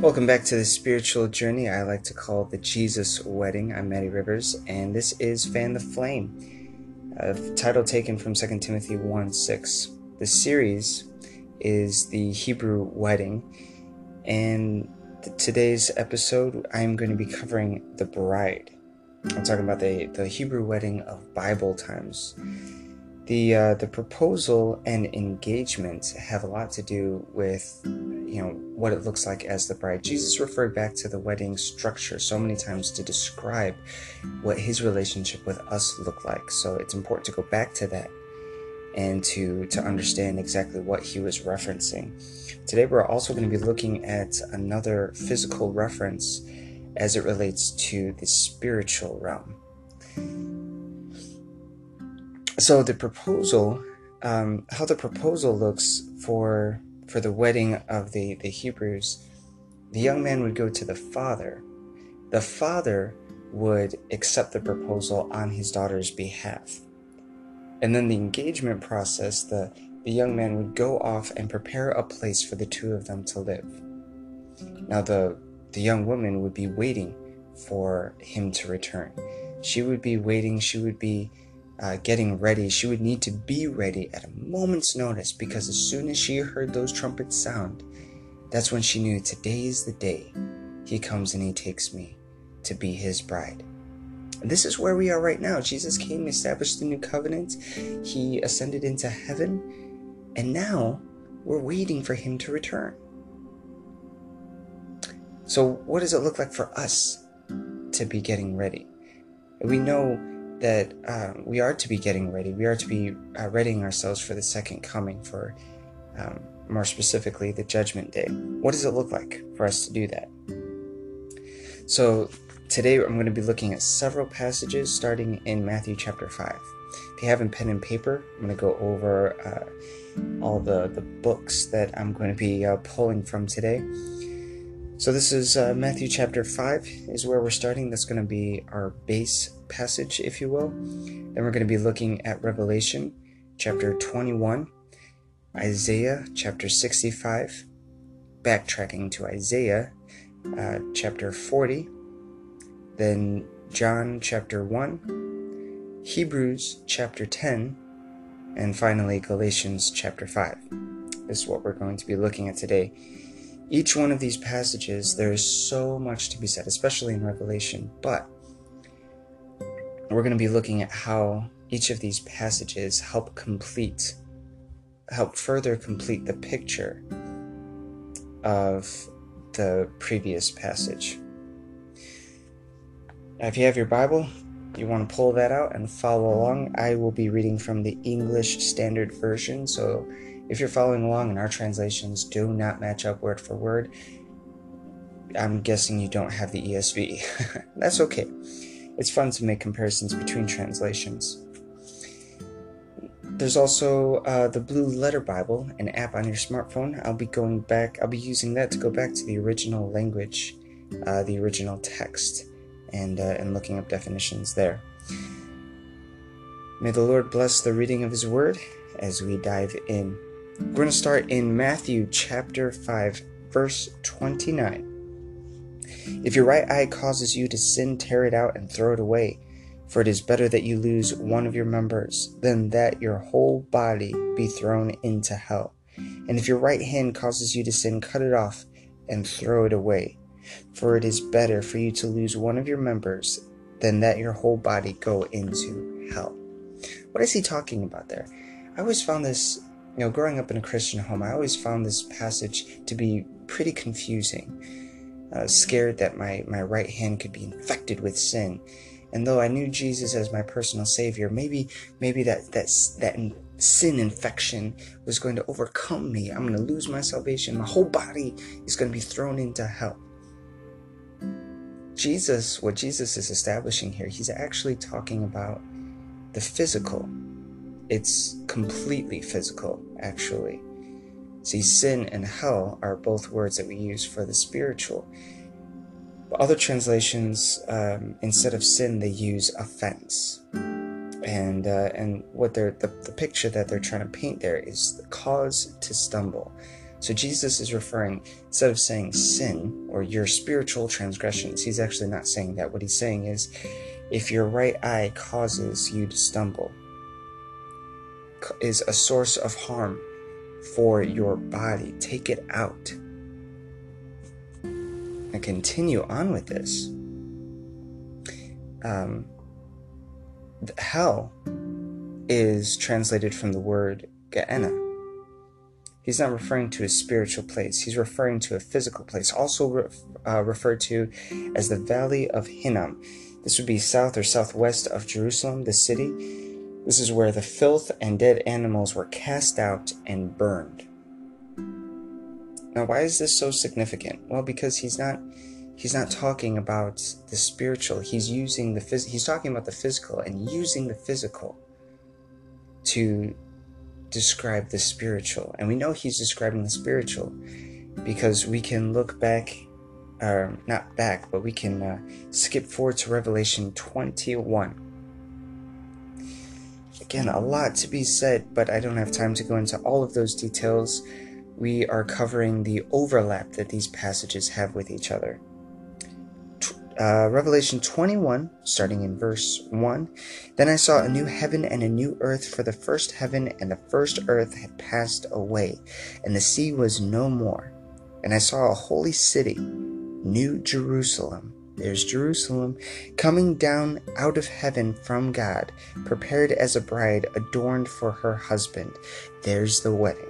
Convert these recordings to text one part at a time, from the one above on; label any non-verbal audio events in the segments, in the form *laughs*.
Welcome back to the spiritual journey I like to call the Jesus Wedding. I'm Maddie Rivers, and this is Fan the Flame, a title taken from 2 Timothy 1 6. The series is the Hebrew Wedding, and today's episode I'm going to be covering the bride. I'm talking about the, the Hebrew wedding of Bible times. The, uh, the proposal and engagement have a lot to do with you know what it looks like as the bride. Jesus referred back to the wedding structure so many times to describe what his relationship with us looked like. So it's important to go back to that and to to understand exactly what he was referencing. Today we're also going to be looking at another physical reference as it relates to the spiritual realm so the proposal um, how the proposal looks for for the wedding of the, the Hebrews, the young man would go to the father. The father would accept the proposal on his daughter's behalf. And then the engagement process, the, the young man would go off and prepare a place for the two of them to live. Now, the, the young woman would be waiting for him to return. She would be waiting, she would be uh, getting ready, she would need to be ready at a moment's notice because as soon as she heard those trumpets sound, that's when she knew today is the day he comes and he takes me to be his bride. And this is where we are right now. Jesus came, established the new covenant, he ascended into heaven, and now we're waiting for him to return. So, what does it look like for us to be getting ready? We know that uh, we are to be getting ready. We are to be uh, readying ourselves for the second coming, for um, more specifically, the judgment day. What does it look like for us to do that? So, today I'm going to be looking at several passages starting in Matthew chapter 5. If you have a pen and paper, I'm going to go over uh, all the, the books that I'm going to be uh, pulling from today. So this is uh, Matthew chapter 5 is where we're starting. That's going to be our base passage, if you will. Then we're going to be looking at Revelation chapter 21, Isaiah chapter 65, backtracking to Isaiah uh, chapter 40, then John chapter 1, Hebrews chapter 10, and finally Galatians chapter 5. This is what we're going to be looking at today each one of these passages, there is so much to be said, especially in Revelation, but we're going to be looking at how each of these passages help complete, help further complete the picture of the previous passage. Now, if you have your Bible, you want to pull that out and follow along. I will be reading from the English Standard Version, so if you're following along and our translations do not match up word for word, I'm guessing you don't have the ESV. *laughs* That's okay. It's fun to make comparisons between translations. There's also uh, the Blue Letter Bible, an app on your smartphone. I'll be going back, I'll be using that to go back to the original language, uh, the original text, and, uh, and looking up definitions there. May the Lord bless the reading of His Word as we dive in. We're going to start in Matthew chapter 5, verse 29. If your right eye causes you to sin, tear it out and throw it away. For it is better that you lose one of your members than that your whole body be thrown into hell. And if your right hand causes you to sin, cut it off and throw it away. For it is better for you to lose one of your members than that your whole body go into hell. What is he talking about there? I always found this you know, growing up in a Christian home, I always found this passage to be pretty confusing. I was scared that my, my right hand could be infected with sin. And though I knew Jesus as my personal savior, maybe maybe that that that sin infection was going to overcome me. I'm going to lose my salvation. My whole body is going to be thrown into hell. Jesus, what Jesus is establishing here, he's actually talking about the physical it's completely physical, actually. See, sin and hell are both words that we use for the spiritual. But other translations, um, instead of sin, they use offense. And uh, and what they're the, the picture that they're trying to paint there is the cause to stumble, So Jesus is referring, instead of saying sin or your spiritual transgressions, he's actually not saying that. What he's saying is, if your right eye causes you to stumble, is a source of harm for your body, take it out. And continue on with this. Um, hell is translated from the word Gehenna. He's not referring to a spiritual place. He's referring to a physical place, also re- uh, referred to as the Valley of Hinnom. This would be south or southwest of Jerusalem, the city. This is where the filth and dead animals were cast out and burned. Now, why is this so significant? Well, because he's not he's not talking about the spiritual. He's using the phys- he's talking about the physical and using the physical to describe the spiritual. And we know he's describing the spiritual because we can look back, or not back, but we can uh, skip forward to Revelation 21. Again, a lot to be said, but I don't have time to go into all of those details. We are covering the overlap that these passages have with each other uh, Revelation 21, starting in verse 1. Then I saw a new heaven and a new earth, for the first heaven and the first earth had passed away, and the sea was no more. And I saw a holy city, New Jerusalem. There's Jerusalem, coming down out of heaven from God, prepared as a bride adorned for her husband. There's the wedding.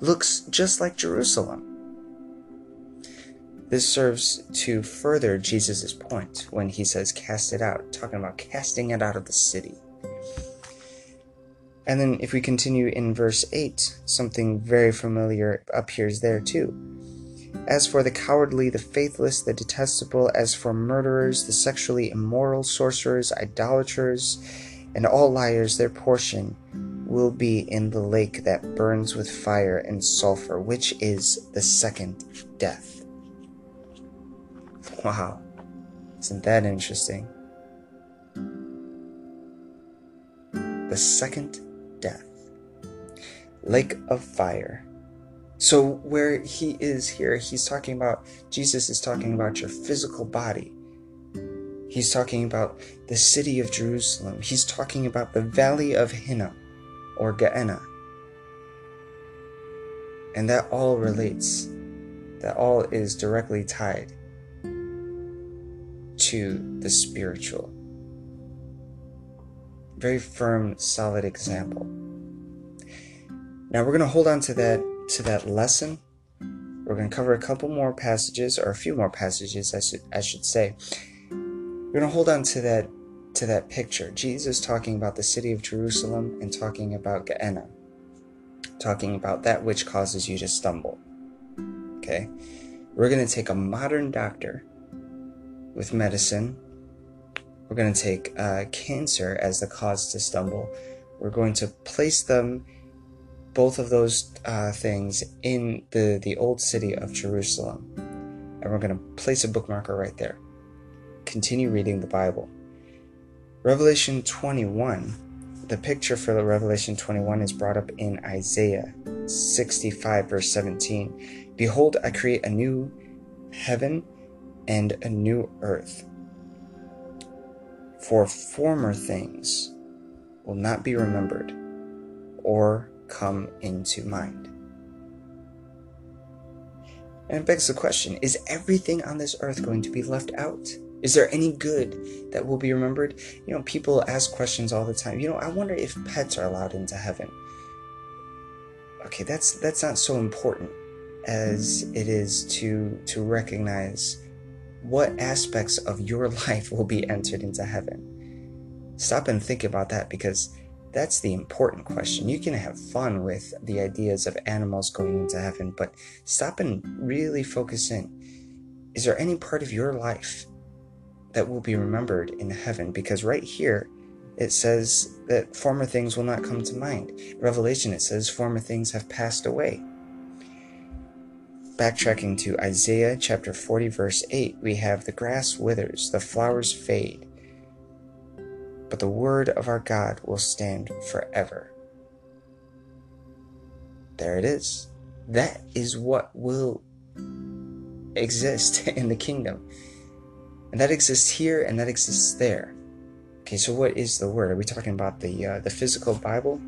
looks just like Jerusalem. This serves to further Jesus' point when he says, cast it out, talking about casting it out of the city. And then if we continue in verse 8, something very familiar appears there too. As for the cowardly, the faithless, the detestable, as for murderers, the sexually immoral, sorcerers, idolaters, and all liars, their portion will be in the lake that burns with fire and sulfur, which is the second death. Wow, isn't that interesting? The second death. Lake of fire. So, where he is here, he's talking about, Jesus is talking about your physical body. He's talking about the city of Jerusalem. He's talking about the valley of Hinnom or Gehenna. And that all relates, that all is directly tied to the spiritual. Very firm, solid example. Now we're going to hold on to that to that lesson. We're going to cover a couple more passages, or a few more passages, I should I should say. We're going to hold on to that to that picture. Jesus talking about the city of Jerusalem and talking about Gehenna, talking about that which causes you to stumble. Okay? We're going to take a modern doctor with medicine. We're going to take uh, cancer as the cause to stumble. We're going to place them, both of those uh, things, in the, the old city of Jerusalem. And we're going to place a bookmarker right there. Continue reading the Bible. Revelation 21, the picture for Revelation 21 is brought up in Isaiah 65, verse 17. Behold, I create a new heaven and a new earth. For former things will not be remembered or come into mind. And it begs the question is everything on this earth going to be left out? Is there any good that will be remembered? You know, people ask questions all the time. You know, I wonder if pets are allowed into heaven. Okay, that's that's not so important as it is to to recognize what aspects of your *laughs* life will be entered into heaven. Stop and think about that because That's the important question. You can have fun with the ideas of animals going into heaven, but stop and really focus in. Is there any part of your life that will be remembered in heaven? Because right here, it says that former things will not come to mind. In Revelation, it says former things have passed away. Backtracking to Isaiah chapter 40, verse 8, we have the grass withers, the flowers fade, but the word of our God will stand forever. There it is. That is what will exist *laughs* in the kingdom. And that exists here and that exists there. Okay, so what is the word? Are we talking about the uh, the physical Bible?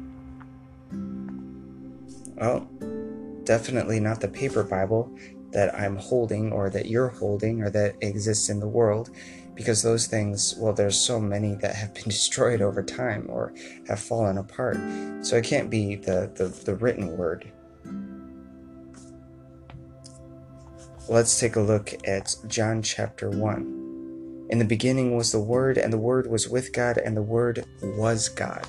Well, definitely not the paper Bible that I'm holding or that you're holding or that exists in the world because those things, well, there's so many that have been *laughs* destroyed over time or have fallen apart. So it can't be the, the, the written word. Let's take a look at John chapter 1. In the beginning was the Word, and the Word was with God, and the Word was God.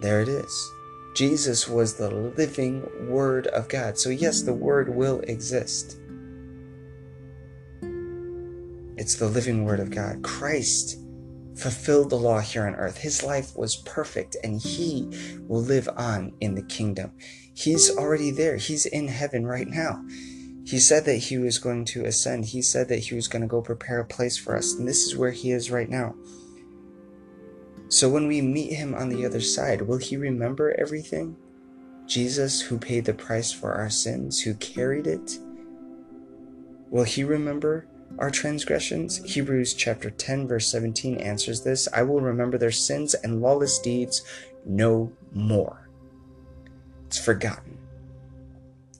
There it is. Jesus was the living Word of God. So, yes, the Word will exist. It's the living Word of God. Christ fulfilled the law here on earth. His life was perfect, and He will live on in the kingdom. He's already there, He's in heaven right now. He said that he was going to ascend. He said that he was going to go prepare a place for us. And this is where he is right now. So when we meet him on the other side, will he remember everything? Jesus, who paid the price for our sins, who carried it, will he remember our transgressions? Hebrews chapter 10 verse 17 answers this. I will remember their sins and lawless deeds no more. It's forgotten.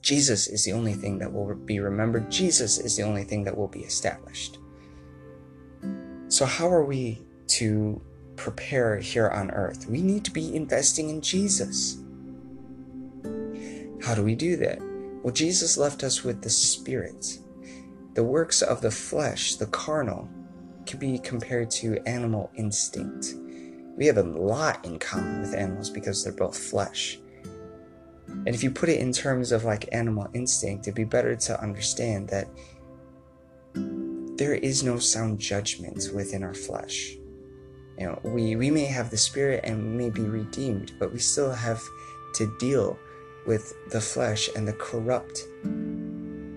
Jesus is the only thing that will be remembered. Jesus is the only thing that will be established. So, how are we to prepare here on earth? We need to be investing in Jesus. How do we do that? Well, Jesus left us with the Spirit. The works of the flesh, the carnal, can be compared to animal instinct. We have a lot in common with animals because they're both flesh. And if you put it in terms of like animal instinct, it'd be better to understand that there is no sound judgment within our flesh. You know, we, we may have the spirit and we may be redeemed, but we still have to deal with the flesh and the corrupt,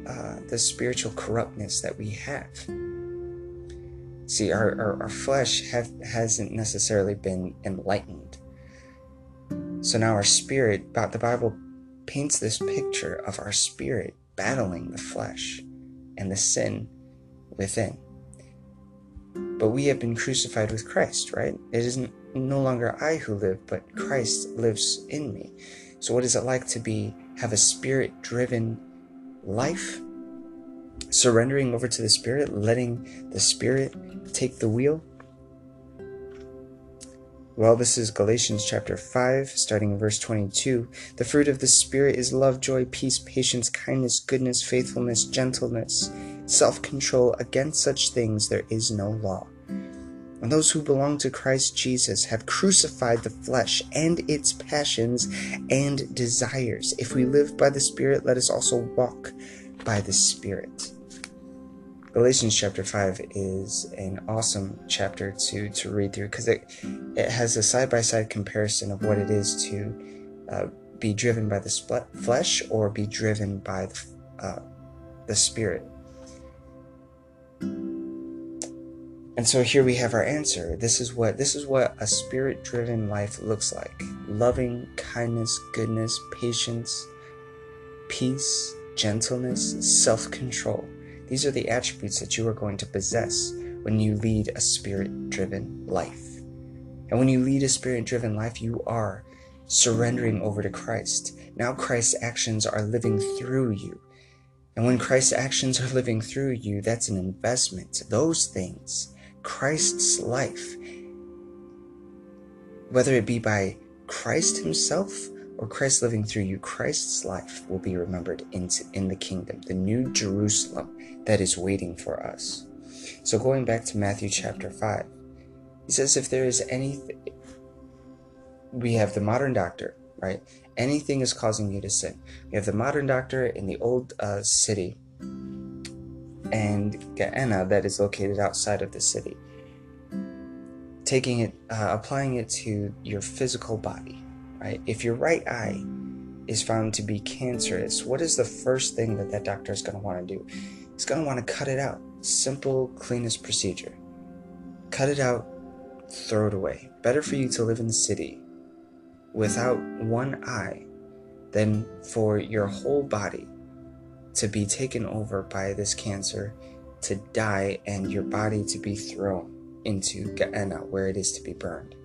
uh, the spiritual corruptness that we have. See, our, our, our flesh have, hasn't necessarily been enlightened. So now our spirit, the Bible paints this picture of our spirit battling the flesh and the sin within. But we have been crucified with Christ, right? It isn't no longer I who live, but Christ lives in me. So what is it like to be have a spirit driven life? Surrendering over to the spirit, letting the spirit take the wheel? Well, this is Galatians chapter 5, starting in verse 22. The fruit of the Spirit is love, joy, peace, patience, kindness, goodness, faithfulness, gentleness, self control. Against such things there is no law. And those who belong to Christ Jesus have crucified the flesh and its passions and desires. If we live by the Spirit, let us also walk by the Spirit. Galatians chapter 5 is an awesome chapter to, to read through because it, it has a side by side comparison of what it is to uh, be driven by the flesh or be driven by the, uh, the spirit. And so here we have our answer. This is what this is what a spirit-driven life looks like. Loving, kindness, goodness, patience, peace, gentleness, self-control. These are the attributes that you are going to possess when you lead a spirit driven life. And when you lead a spirit driven life, you are surrendering over to Christ. Now Christ's actions are living through you. And when Christ's actions are living through you, that's an investment. Those things, Christ's life, whether it be by Christ Himself or Christ living through you, Christ's life will be remembered in, in the kingdom, the new Jerusalem that is waiting for us. So going back to Matthew chapter 5, he says, If there is any we have the modern doctor, right? Anything is causing you to sin. We have the modern doctor in the old uh, city and Gehenna that is located outside of the city. Taking it, uh, applying it to your physical body, right? If your right eye is found to be cancerous, what is the first thing that that doctor is going to want to do? He's going to want to cut it out. Simple, cleanest procedure. Cut it out, throw it away. Better for you to live in the city without one eye than for your whole body to be taken over by this cancer, to die, and your body to be thrown into Gehenna, where it is to be burned.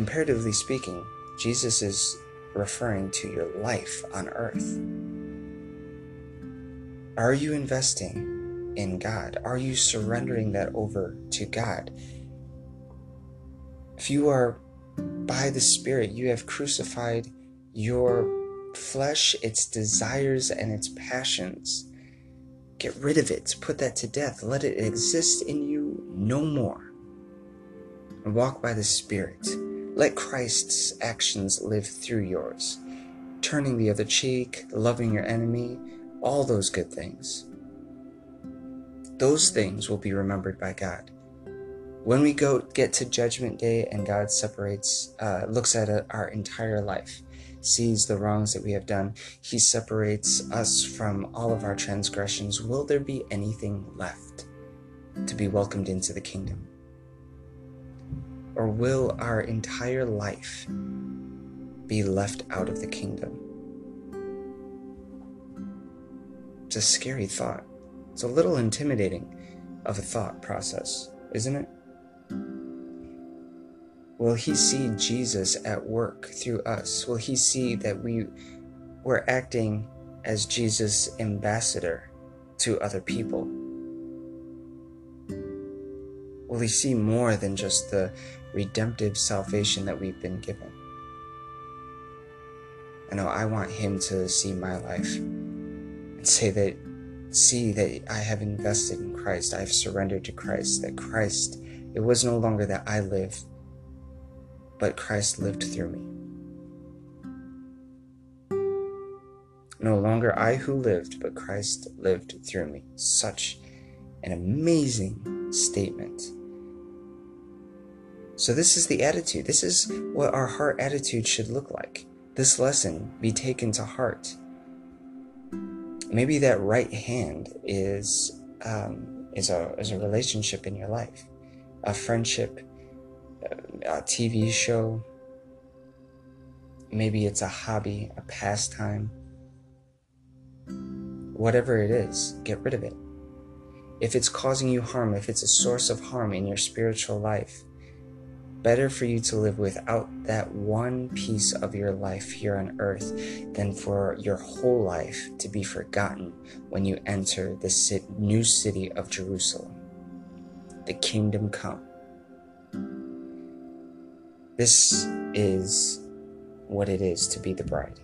Comparatively speaking, Jesus is referring to your life on earth. Are you investing in God? Are you surrendering that over to God? If you are by the Spirit, you have crucified your flesh, its desires, and its passions. Get rid of it. Put that to death. Let it exist in you no more. And walk by the Spirit. Let Christ's actions live through yours, turning the other cheek, loving your enemy, all those good things. Those things will be remembered by God. When we go get to Judgment Day and God separates, uh, looks at a, our entire life, sees the wrongs that we have done, He separates us from all of our transgressions. Will there be anything left to be welcomed into the kingdom? Or will our entire life be left out of the kingdom? It's a scary thought. It's a little intimidating of a thought process, isn't it? Will he see Jesus at work through us? Will he see that we were acting as Jesus' ambassador to other people? Will he see more than just the redemptive salvation that we've been given? I know I want him to see my life and say that, see that I have invested in Christ, I have surrendered to Christ, that Christ, it was no longer that I live, but Christ lived through me. No longer I who lived, but Christ lived through me. Such an amazing statement. So, this is the attitude. This is what our heart attitude should look like. This lesson be taken to heart. Maybe that right hand is um, is a is a relationship in your life, a friendship, a TV show. Maybe it's a hobby, a pastime. Whatever it is, get rid of it. If it's causing you harm, if it's a source of harm in your spiritual life, better for you to live without that one piece of your life here on earth than for your whole life to be forgotten when you enter the new city of Jerusalem. The kingdom come. This is what it is to be the bride.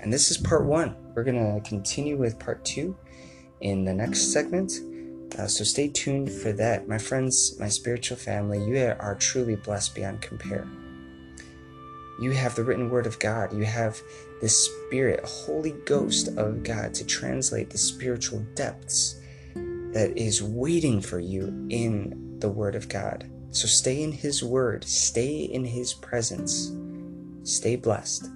And this is part one. We're going to continue with part two in the next segment. Uh, so stay tuned for that. My friends, my spiritual family, you are truly blessed beyond compare. You have the written word of God. You have the Spirit, Holy Ghost of God to translate the spiritual depths that is waiting for you in the word of God. So stay in His Word, stay in His presence, stay blessed.